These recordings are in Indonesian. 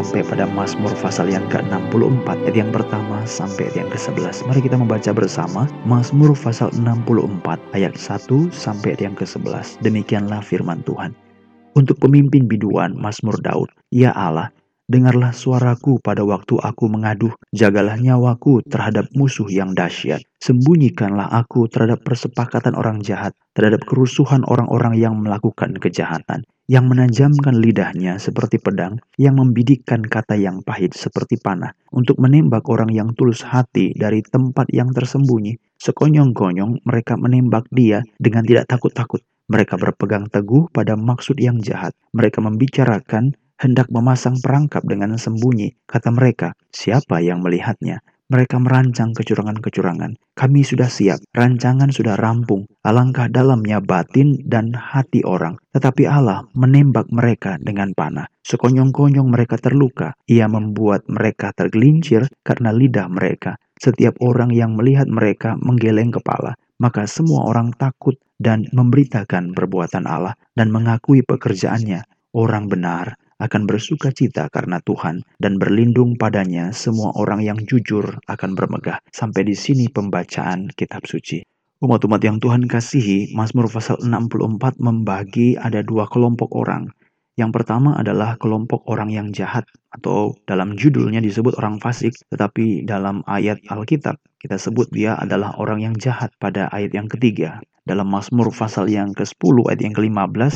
sampai pada Mazmur pasal yang ke-64 ayat yang pertama sampai ayat yang ke-11 mari kita membaca bersama Mazmur pasal 64 ayat 1 sampai ayat yang ke-11 demikianlah firman Tuhan. Untuk pemimpin biduan Mazmur Daud ya Allah Dengarlah suaraku pada waktu aku mengaduh, jagalah nyawaku terhadap musuh yang dahsyat. Sembunyikanlah aku terhadap persepakatan orang jahat, terhadap kerusuhan orang-orang yang melakukan kejahatan, yang menajamkan lidahnya seperti pedang, yang membidikkan kata yang pahit seperti panah, untuk menembak orang yang tulus hati dari tempat yang tersembunyi. Sekonyong-konyong mereka menembak dia dengan tidak takut-takut. Mereka berpegang teguh pada maksud yang jahat. Mereka membicarakan hendak memasang perangkap dengan sembunyi. Kata mereka, siapa yang melihatnya? Mereka merancang kecurangan-kecurangan. Kami sudah siap, rancangan sudah rampung. Alangkah dalamnya batin dan hati orang. Tetapi Allah menembak mereka dengan panah. Sekonyong-konyong mereka terluka. Ia membuat mereka tergelincir karena lidah mereka. Setiap orang yang melihat mereka menggeleng kepala. Maka semua orang takut dan memberitakan perbuatan Allah dan mengakui pekerjaannya. Orang benar akan bersuka cita karena Tuhan dan berlindung padanya semua orang yang jujur akan bermegah. Sampai di sini pembacaan kitab suci. Umat-umat yang Tuhan kasihi, Mazmur pasal 64 membagi ada dua kelompok orang. Yang pertama adalah kelompok orang yang jahat atau dalam judulnya disebut orang fasik, tetapi dalam ayat Alkitab kita sebut dia adalah orang yang jahat pada ayat yang ketiga dalam Mazmur pasal yang ke-10 ayat yang ke-15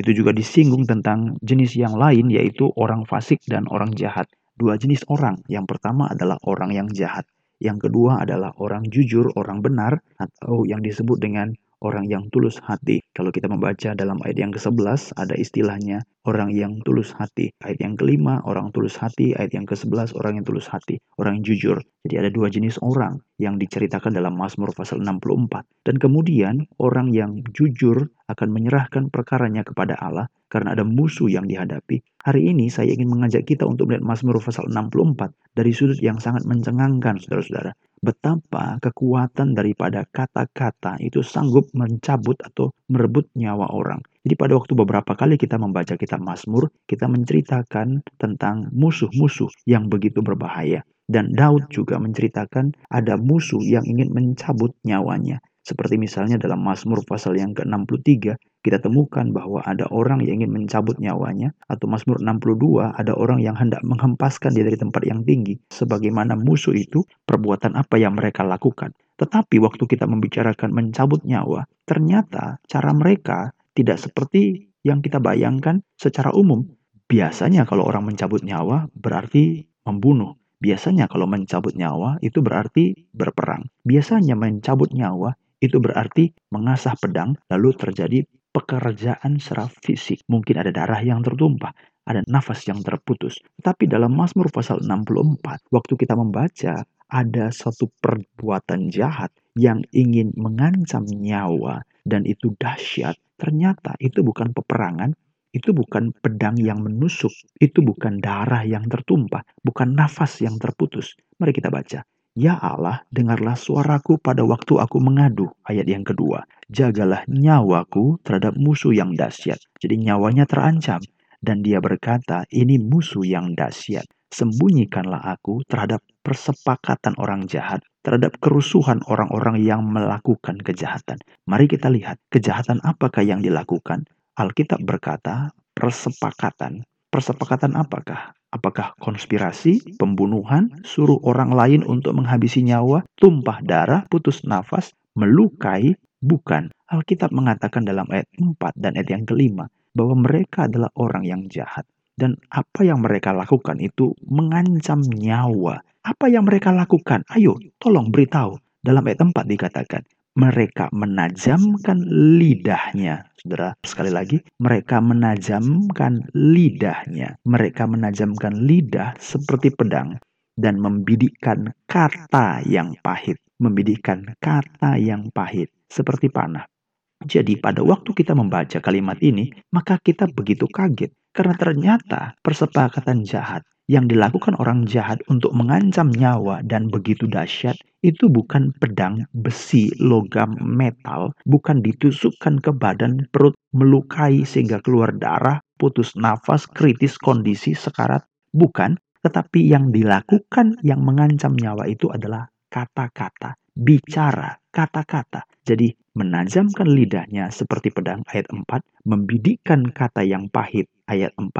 itu juga disinggung tentang jenis yang lain yaitu orang fasik dan orang jahat. Dua jenis orang. Yang pertama adalah orang yang jahat. Yang kedua adalah orang jujur, orang benar atau yang disebut dengan orang yang tulus hati. Kalau kita membaca dalam ayat yang ke-11 ada istilahnya orang yang tulus hati. Ayat yang kelima orang tulus hati, ayat yang ke-11 orang yang tulus hati, orang yang jujur. Jadi ada dua jenis orang yang diceritakan dalam Mazmur pasal 64. Dan kemudian orang yang jujur akan menyerahkan perkaranya kepada Allah karena ada musuh yang dihadapi. Hari ini saya ingin mengajak kita untuk melihat Mazmur pasal 64 dari sudut yang sangat mencengangkan saudara-saudara betapa kekuatan daripada kata-kata itu sanggup mencabut atau merebut nyawa orang. Jadi pada waktu beberapa kali kita membaca kitab Mazmur, kita menceritakan tentang musuh-musuh yang begitu berbahaya. Dan Daud juga menceritakan ada musuh yang ingin mencabut nyawanya. Seperti misalnya dalam Mazmur pasal yang ke-63, kita temukan bahwa ada orang yang ingin mencabut nyawanya, atau Mazmur 62, ada orang yang hendak menghempaskan dia dari tempat yang tinggi. Sebagaimana musuh itu, perbuatan apa yang mereka lakukan. Tetapi waktu kita membicarakan mencabut nyawa, ternyata cara mereka tidak seperti yang kita bayangkan secara umum. Biasanya kalau orang mencabut nyawa berarti membunuh. Biasanya kalau mencabut nyawa itu berarti berperang. Biasanya mencabut nyawa itu berarti mengasah pedang lalu terjadi pekerjaan secara fisik. Mungkin ada darah yang tertumpah, ada nafas yang terputus. Tapi dalam Mazmur pasal 64, waktu kita membaca ada satu perbuatan jahat yang ingin mengancam nyawa dan itu dahsyat. Ternyata itu bukan peperangan, itu bukan pedang yang menusuk, itu bukan darah yang tertumpah, bukan nafas yang terputus. Mari kita baca. Ya Allah, dengarlah suaraku pada waktu aku mengadu. Ayat yang kedua. Jagalah nyawaku terhadap musuh yang dahsyat. Jadi nyawanya terancam. Dan dia berkata, ini musuh yang dahsyat. Sembunyikanlah aku terhadap persepakatan orang jahat, terhadap kerusuhan orang-orang yang melakukan kejahatan. Mari kita lihat, kejahatan apakah yang dilakukan? Alkitab berkata, persepakatan. Persepakatan apakah? Apakah konspirasi, pembunuhan, suruh orang lain untuk menghabisi nyawa, tumpah darah, putus nafas, melukai? Bukan. Alkitab mengatakan dalam ayat 4 dan ayat yang kelima bahwa mereka adalah orang yang jahat. Dan apa yang mereka lakukan itu mengancam nyawa. Apa yang mereka lakukan? Ayo, tolong beritahu. Dalam ayat 4 dikatakan, mereka menajamkan lidahnya. Saudara, sekali lagi, mereka menajamkan lidahnya. Mereka menajamkan lidah seperti pedang dan membidikkan kata yang pahit. Membidikkan kata yang pahit seperti panah. Jadi pada waktu kita membaca kalimat ini, maka kita begitu kaget. Karena ternyata persepakatan jahat yang dilakukan orang jahat untuk mengancam nyawa dan begitu dahsyat itu bukan pedang, besi, logam, metal, bukan ditusukkan ke badan, perut, melukai sehingga keluar darah, putus nafas, kritis kondisi, sekarat. Bukan, tetapi yang dilakukan yang mengancam nyawa itu adalah kata-kata, bicara, kata-kata. Jadi menajamkan lidahnya seperti pedang ayat 4, membidikkan kata yang pahit ayat 4,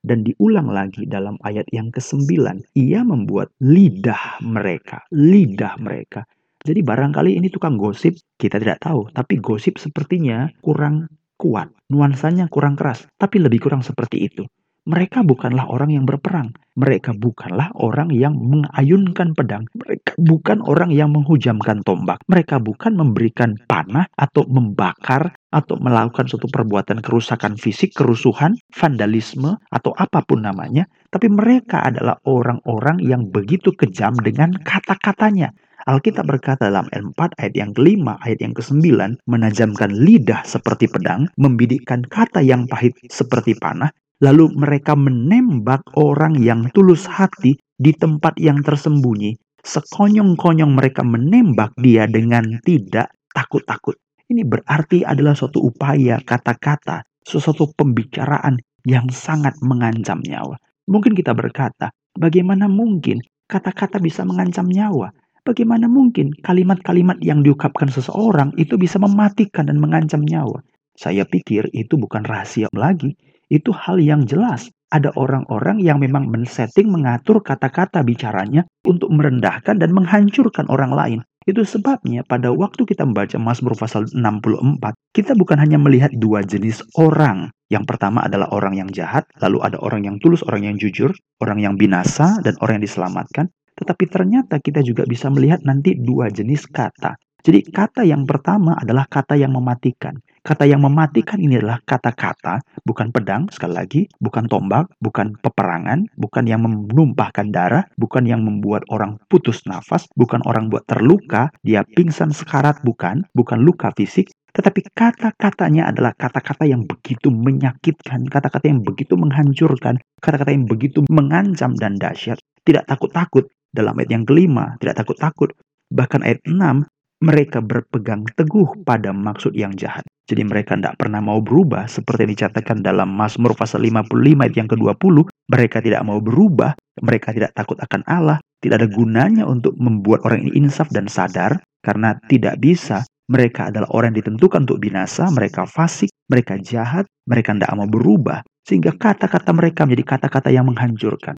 dan diulang lagi dalam ayat yang ke-9. Ia membuat lidah mereka, lidah mereka. Jadi barangkali ini tukang gosip, kita tidak tahu. Tapi gosip sepertinya kurang kuat. Nuansanya kurang keras. Tapi lebih kurang seperti itu. Mereka bukanlah orang yang berperang. Mereka bukanlah orang yang mengayunkan pedang. Mereka bukan orang yang menghujamkan tombak. Mereka bukan memberikan panah atau membakar atau melakukan suatu perbuatan kerusakan fisik, kerusuhan, vandalisme, atau apa pun namanya. Tapi mereka adalah orang-orang yang begitu kejam dengan kata-katanya. Alkitab berkata dalam N4 ayat yang kelima, ayat yang kesembilan, menajamkan lidah seperti pedang, membidikkan kata yang pahit seperti panah, Lalu mereka menembak orang yang tulus hati di tempat yang tersembunyi. Sekonyong-konyong mereka menembak dia dengan tidak takut-takut. Ini berarti adalah suatu upaya kata-kata, sesuatu pembicaraan yang sangat mengancam nyawa. Mungkin kita berkata, bagaimana mungkin kata-kata bisa mengancam nyawa? Bagaimana mungkin kalimat-kalimat yang diungkapkan seseorang itu bisa mematikan dan mengancam nyawa? Saya pikir itu bukan rahasia lagi, itu hal yang jelas. Ada orang-orang yang memang men-setting mengatur kata-kata bicaranya untuk merendahkan dan menghancurkan orang lain. Itu sebabnya pada waktu kita membaca Mazmur pasal 64, kita bukan hanya melihat dua jenis orang. Yang pertama adalah orang yang jahat, lalu ada orang yang tulus, orang yang jujur, orang yang binasa, dan orang yang diselamatkan. Tetapi ternyata kita juga bisa melihat nanti dua jenis kata. Jadi kata yang pertama adalah kata yang mematikan. Kata yang mematikan ini adalah kata-kata, bukan pedang, sekali lagi, bukan tombak, bukan peperangan, bukan yang menumpahkan darah, bukan yang membuat orang putus nafas, bukan orang buat terluka, dia pingsan sekarat, bukan, bukan luka fisik, tetapi kata-katanya adalah kata-kata yang begitu menyakitkan, kata-kata yang begitu menghancurkan, kata-kata yang begitu mengancam dan dahsyat. Tidak takut-takut dalam ayat yang kelima, tidak takut-takut. Bahkan ayat 6, mereka berpegang teguh pada maksud yang jahat. Jadi mereka tidak pernah mau berubah seperti yang dicatatkan dalam Mazmur pasal 55 ayat yang ke-20. Mereka tidak mau berubah, mereka tidak takut akan Allah, tidak ada gunanya untuk membuat orang ini insaf dan sadar karena tidak bisa. Mereka adalah orang yang ditentukan untuk binasa, mereka fasik, mereka jahat, mereka tidak mau berubah. Sehingga kata-kata mereka menjadi kata-kata yang menghancurkan.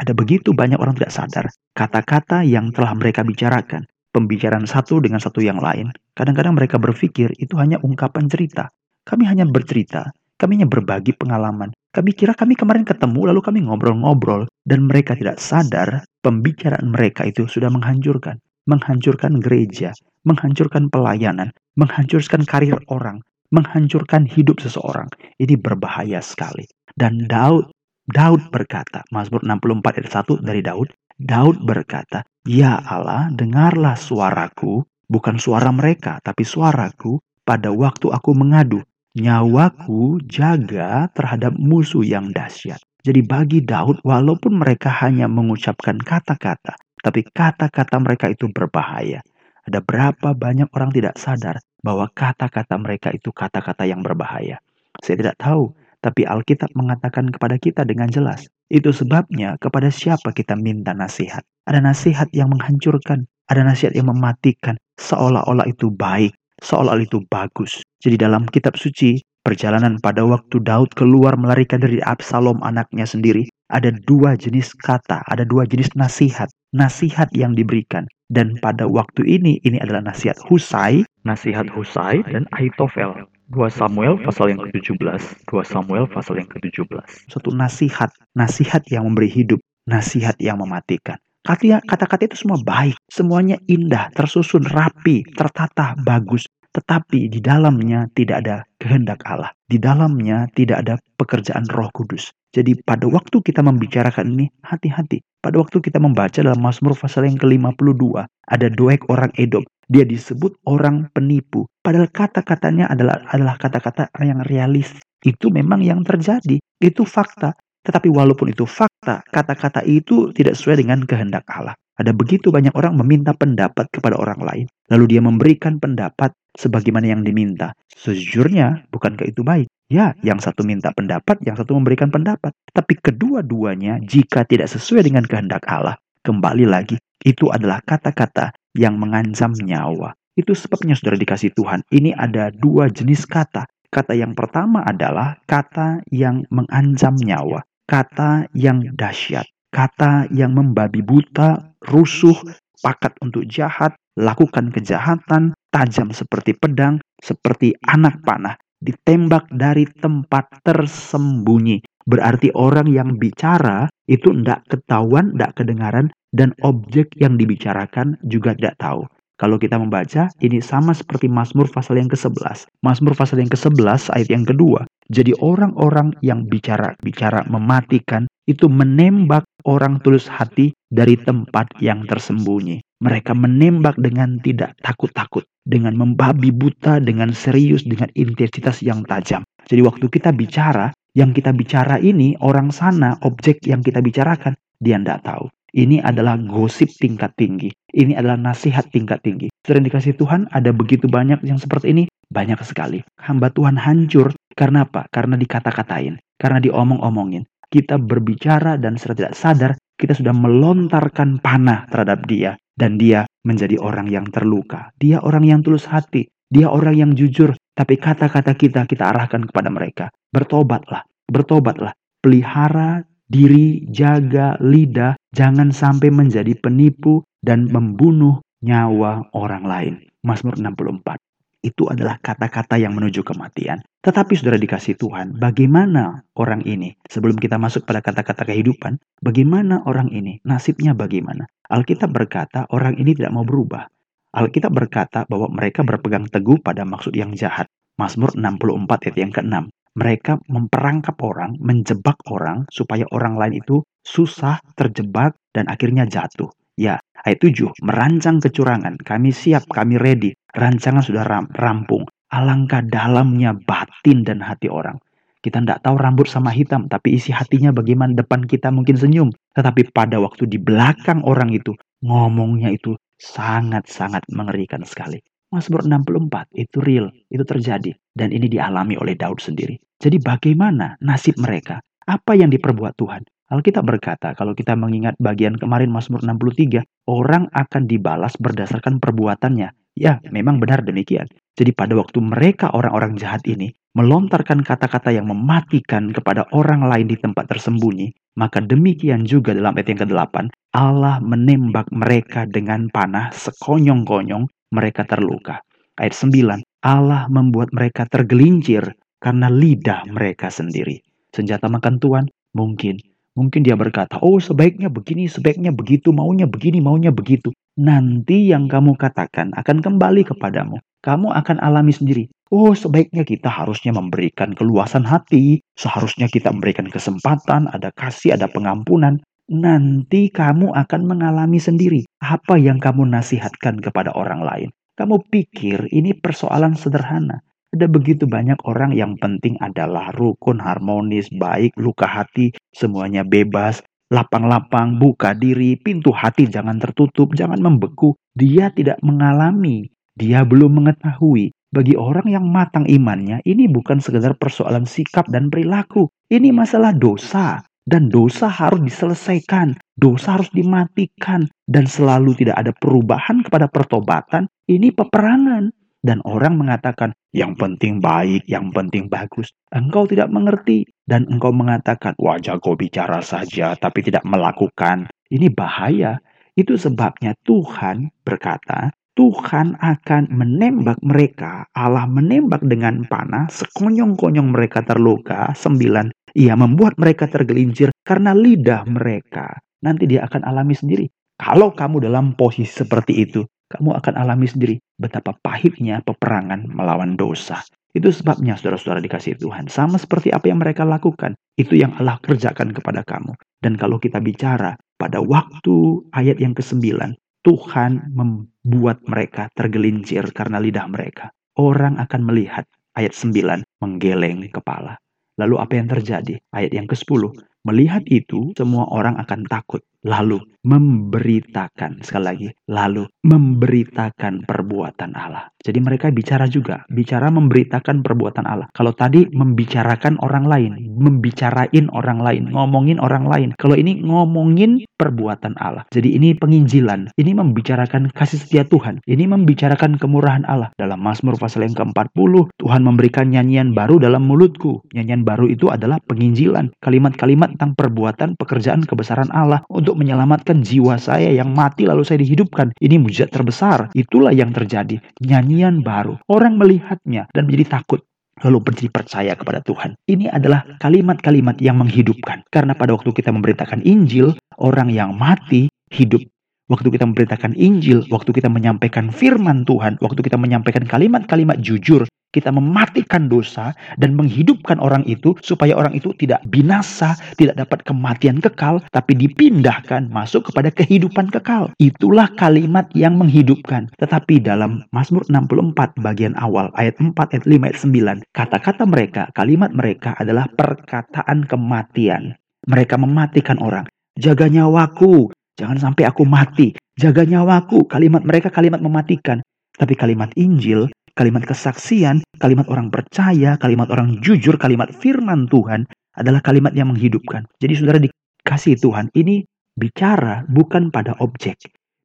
Ada begitu banyak orang tidak sadar kata-kata yang telah mereka bicarakan pembicaraan satu dengan satu yang lain. Kadang-kadang mereka berpikir itu hanya ungkapan cerita. Kami hanya bercerita, kami hanya berbagi pengalaman. Kami kira kami kemarin ketemu lalu kami ngobrol-ngobrol dan mereka tidak sadar pembicaraan mereka itu sudah menghancurkan. Menghancurkan gereja, menghancurkan pelayanan, menghancurkan karir orang, menghancurkan hidup seseorang. Ini berbahaya sekali. Dan Daud Daud berkata, Mazmur 64 ayat 1 dari Daud, Daud berkata, Ya Allah, dengarlah suaraku, bukan suara mereka, tapi suaraku pada waktu aku mengadu. Nyawaku jaga terhadap musuh yang dahsyat. Jadi bagi Daud, walaupun mereka hanya mengucapkan kata-kata, tapi kata-kata mereka itu berbahaya. Ada berapa banyak orang tidak sadar bahwa kata-kata mereka itu kata-kata yang berbahaya. Saya tidak tahu tapi Alkitab mengatakan kepada kita dengan jelas. Itu sebabnya kepada siapa kita minta nasihat. Ada nasihat yang menghancurkan, ada nasihat yang mematikan, seolah-olah itu baik, seolah-olah itu bagus. Jadi dalam kitab suci, perjalanan pada waktu Daud keluar melarikan dari Absalom anaknya sendiri, ada dua jenis kata, ada dua jenis nasihat. Nasihat yang diberikan. Dan pada waktu ini, ini adalah nasihat Husai, nasihat Husai dan Aitofel. 2 Samuel pasal yang ke-17. 2 Samuel pasal yang ke-17. Suatu nasihat, nasihat yang memberi hidup, nasihat yang mematikan. Kata-kata itu semua baik, semuanya indah, tersusun rapi, tertata, bagus. Tetapi di dalamnya tidak ada kehendak Allah. Di dalamnya tidak ada pekerjaan roh kudus. Jadi pada waktu kita membicarakan ini, hati-hati. Pada waktu kita membaca dalam Mazmur pasal yang ke-52, ada doek orang Edom. Dia disebut orang penipu. Padahal kata-katanya adalah adalah kata-kata yang realis. Itu memang yang terjadi. Itu fakta. Tetapi walaupun itu fakta, kata-kata itu tidak sesuai dengan kehendak Allah. Ada begitu banyak orang meminta pendapat kepada orang lain, lalu dia memberikan pendapat sebagaimana yang diminta. Sejujurnya, bukankah itu baik? Ya, yang satu minta pendapat, yang satu memberikan pendapat. Tapi kedua-duanya, jika tidak sesuai dengan kehendak Allah, kembali lagi, itu adalah kata-kata yang mengancam nyawa. Itu sebabnya saudara dikasih Tuhan. Ini ada dua jenis kata. Kata yang pertama adalah kata yang mengancam nyawa. Kata yang dahsyat. Kata yang membabi buta, rusuh, pakat untuk jahat, lakukan kejahatan, tajam seperti pedang, seperti anak panah, ditembak dari tempat tersembunyi. Berarti orang yang bicara itu tidak ketahuan, tidak kedengaran, dan objek yang dibicarakan juga tidak tahu. Kalau kita membaca, ini sama seperti Mazmur pasal yang ke-11. Mazmur pasal yang ke-11 ayat yang kedua. Jadi orang-orang yang bicara-bicara mematikan itu menembak orang tulus hati dari tempat yang tersembunyi. Mereka menembak dengan tidak takut-takut, dengan membabi buta, dengan serius, dengan intensitas yang tajam. Jadi waktu kita bicara, yang kita bicara ini orang sana, objek yang kita bicarakan, dia tidak tahu. Ini adalah gosip tingkat tinggi. Ini adalah nasihat tingkat tinggi. Sering dikasih Tuhan, ada begitu banyak yang seperti ini. Banyak sekali. Hamba Tuhan hancur. Karena apa? Karena dikata-katain. Karena diomong-omongin kita berbicara dan secara tidak sadar kita sudah melontarkan panah terhadap dia dan dia menjadi orang yang terluka. Dia orang yang tulus hati, dia orang yang jujur, tapi kata-kata kita kita arahkan kepada mereka. Bertobatlah, bertobatlah. Pelihara diri, jaga lidah, jangan sampai menjadi penipu dan membunuh nyawa orang lain. Mazmur 64 itu adalah kata-kata yang menuju kematian. Tetapi saudara dikasih Tuhan, bagaimana orang ini? Sebelum kita masuk pada kata-kata kehidupan, bagaimana orang ini? Nasibnya bagaimana? Alkitab berkata orang ini tidak mau berubah. Alkitab berkata bahwa mereka berpegang teguh pada maksud yang jahat. Mazmur 64 ayat yang ke-6. Mereka memperangkap orang, menjebak orang supaya orang lain itu susah, terjebak, dan akhirnya jatuh. Ya, ayat 7, merancang kecurangan. Kami siap, kami ready. Rancangan sudah rampung. Alangkah dalamnya batin dan hati orang. Kita tidak tahu rambut sama hitam, tapi isi hatinya bagaimana depan kita mungkin senyum. Tetapi pada waktu di belakang orang itu, ngomongnya itu sangat-sangat mengerikan sekali. Mazmur 64 itu real, itu terjadi. Dan ini dialami oleh Daud sendiri. Jadi bagaimana nasib mereka? Apa yang diperbuat Tuhan? Alkitab berkata, kalau kita mengingat bagian kemarin Mazmur 63, orang akan dibalas berdasarkan perbuatannya. Ya, memang benar demikian. Jadi pada waktu mereka orang-orang jahat ini melontarkan kata-kata yang mematikan kepada orang lain di tempat tersembunyi, maka demikian juga dalam ayat yang ke-8, Allah menembak mereka dengan panah sekonyong-konyong, mereka terluka. Ayat 9, Allah membuat mereka tergelincir karena lidah mereka sendiri. Senjata makan Tuhan mungkin Mungkin dia berkata, oh sebaiknya begini, sebaiknya begitu, maunya begini, maunya begitu. Nanti yang kamu katakan akan kembali kepadamu. Kamu akan alami sendiri. Oh sebaiknya kita harusnya memberikan keluasan hati. Seharusnya kita memberikan kesempatan, ada kasih, ada pengampunan. Nanti kamu akan mengalami sendiri apa yang kamu nasihatkan kepada orang lain. Kamu pikir ini persoalan sederhana. Ada begitu banyak orang yang penting adalah rukun, harmonis, baik, luka hati, semuanya bebas, lapang-lapang, buka diri, pintu hati jangan tertutup, jangan membeku. Dia tidak mengalami, dia belum mengetahui. Bagi orang yang matang imannya, ini bukan sekedar persoalan sikap dan perilaku. Ini masalah dosa. Dan dosa harus diselesaikan. Dosa harus dimatikan. Dan selalu tidak ada perubahan kepada pertobatan. Ini peperangan. Dan orang mengatakan, yang penting baik, yang penting bagus. Engkau tidak mengerti. Dan engkau mengatakan, wajah kau bicara saja, tapi tidak melakukan. Ini bahaya. Itu sebabnya Tuhan berkata, Tuhan akan menembak mereka. Allah menembak dengan panah, sekonyong-konyong mereka terluka. Sembilan, ia membuat mereka tergelincir karena lidah mereka. Nanti dia akan alami sendiri. Kalau kamu dalam posisi seperti itu, kamu akan alami sendiri betapa pahitnya peperangan melawan dosa. Itu sebabnya saudara-saudara dikasih Tuhan. Sama seperti apa yang mereka lakukan. Itu yang Allah kerjakan kepada kamu. Dan kalau kita bicara pada waktu ayat yang ke-9. Tuhan membuat mereka tergelincir karena lidah mereka. Orang akan melihat ayat 9 menggeleng kepala. Lalu apa yang terjadi? Ayat yang ke-10. Melihat itu, semua orang akan takut. Lalu memberitakan, sekali lagi, lalu memberitakan perbuatan Allah. Jadi mereka bicara juga, bicara memberitakan perbuatan Allah. Kalau tadi membicarakan orang lain, membicarain orang lain, ngomongin orang lain. Kalau ini ngomongin perbuatan Allah. Jadi ini penginjilan, ini membicarakan kasih setia Tuhan, ini membicarakan kemurahan Allah. Dalam Mazmur pasal yang ke-40, Tuhan memberikan nyanyian baru dalam mulutku. Nyanyian baru itu adalah penginjilan, kalimat-kalimat tentang perbuatan pekerjaan kebesaran Allah untuk menyelamatkan jiwa saya yang mati lalu saya dihidupkan. Ini mujizat terbesar. Itulah yang terjadi. Nyanyi nyanyian baru. Orang melihatnya dan menjadi takut lalu menjadi percaya kepada Tuhan. Ini adalah kalimat-kalimat yang menghidupkan. Karena pada waktu kita memberitakan Injil, orang yang mati hidup. Waktu kita memberitakan Injil, waktu kita menyampaikan firman Tuhan, waktu kita menyampaikan kalimat-kalimat jujur, kita mematikan dosa dan menghidupkan orang itu supaya orang itu tidak binasa, tidak dapat kematian kekal, tapi dipindahkan masuk kepada kehidupan kekal. Itulah kalimat yang menghidupkan. Tetapi dalam Mazmur 64 bagian awal ayat 4 ayat 5 ayat 9, kata-kata mereka, kalimat mereka adalah perkataan kematian. Mereka mematikan orang. Jaga nyawaku, jangan sampai aku mati. Jaga nyawaku, kalimat mereka kalimat mematikan. Tapi kalimat Injil kalimat kesaksian, kalimat orang percaya, kalimat orang jujur, kalimat firman Tuhan adalah kalimat yang menghidupkan. Jadi saudara dikasih Tuhan, ini bicara bukan pada objek.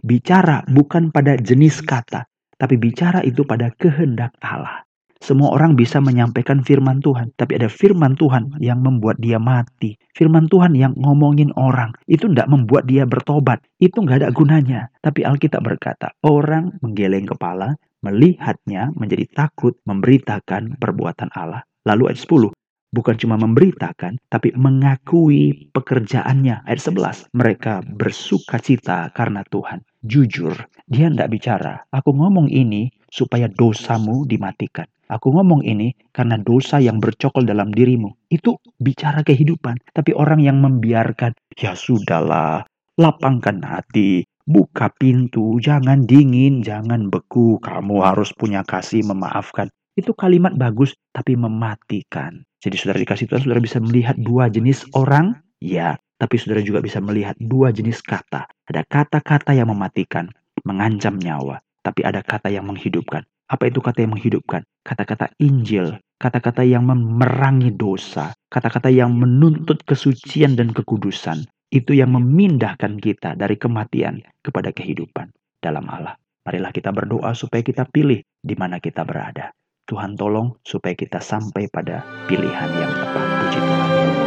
Bicara bukan pada jenis kata. Tapi bicara itu pada kehendak Allah. Semua orang bisa menyampaikan firman Tuhan, tapi ada firman Tuhan yang membuat dia mati. Firman Tuhan yang ngomongin orang, itu tidak membuat dia bertobat. Itu nggak ada gunanya. Tapi Alkitab berkata, orang menggeleng kepala, melihatnya menjadi takut memberitakan perbuatan Allah. Lalu ayat 10, bukan cuma memberitakan, tapi mengakui pekerjaannya. Ayat 11, mereka bersuka cita karena Tuhan. Jujur, dia tidak bicara, aku ngomong ini supaya dosamu dimatikan. Aku ngomong ini karena dosa yang bercokol dalam dirimu. Itu bicara kehidupan. Tapi orang yang membiarkan, ya sudahlah, lapangkan hati, Buka pintu, jangan dingin, jangan beku. Kamu harus punya kasih memaafkan. Itu kalimat bagus, tapi mematikan. Jadi saudara dikasih Tuhan, saudara bisa melihat dua jenis orang, ya. Tapi saudara juga bisa melihat dua jenis kata. Ada kata-kata yang mematikan, mengancam nyawa. Tapi ada kata yang menghidupkan. Apa itu kata yang menghidupkan? Kata-kata Injil, kata-kata yang memerangi dosa, kata-kata yang menuntut kesucian dan kekudusan, itu yang memindahkan kita dari kematian kepada kehidupan dalam Allah. Marilah kita berdoa supaya kita pilih di mana kita berada. Tuhan tolong supaya kita sampai pada pilihan yang tepat. Puji Tuhan.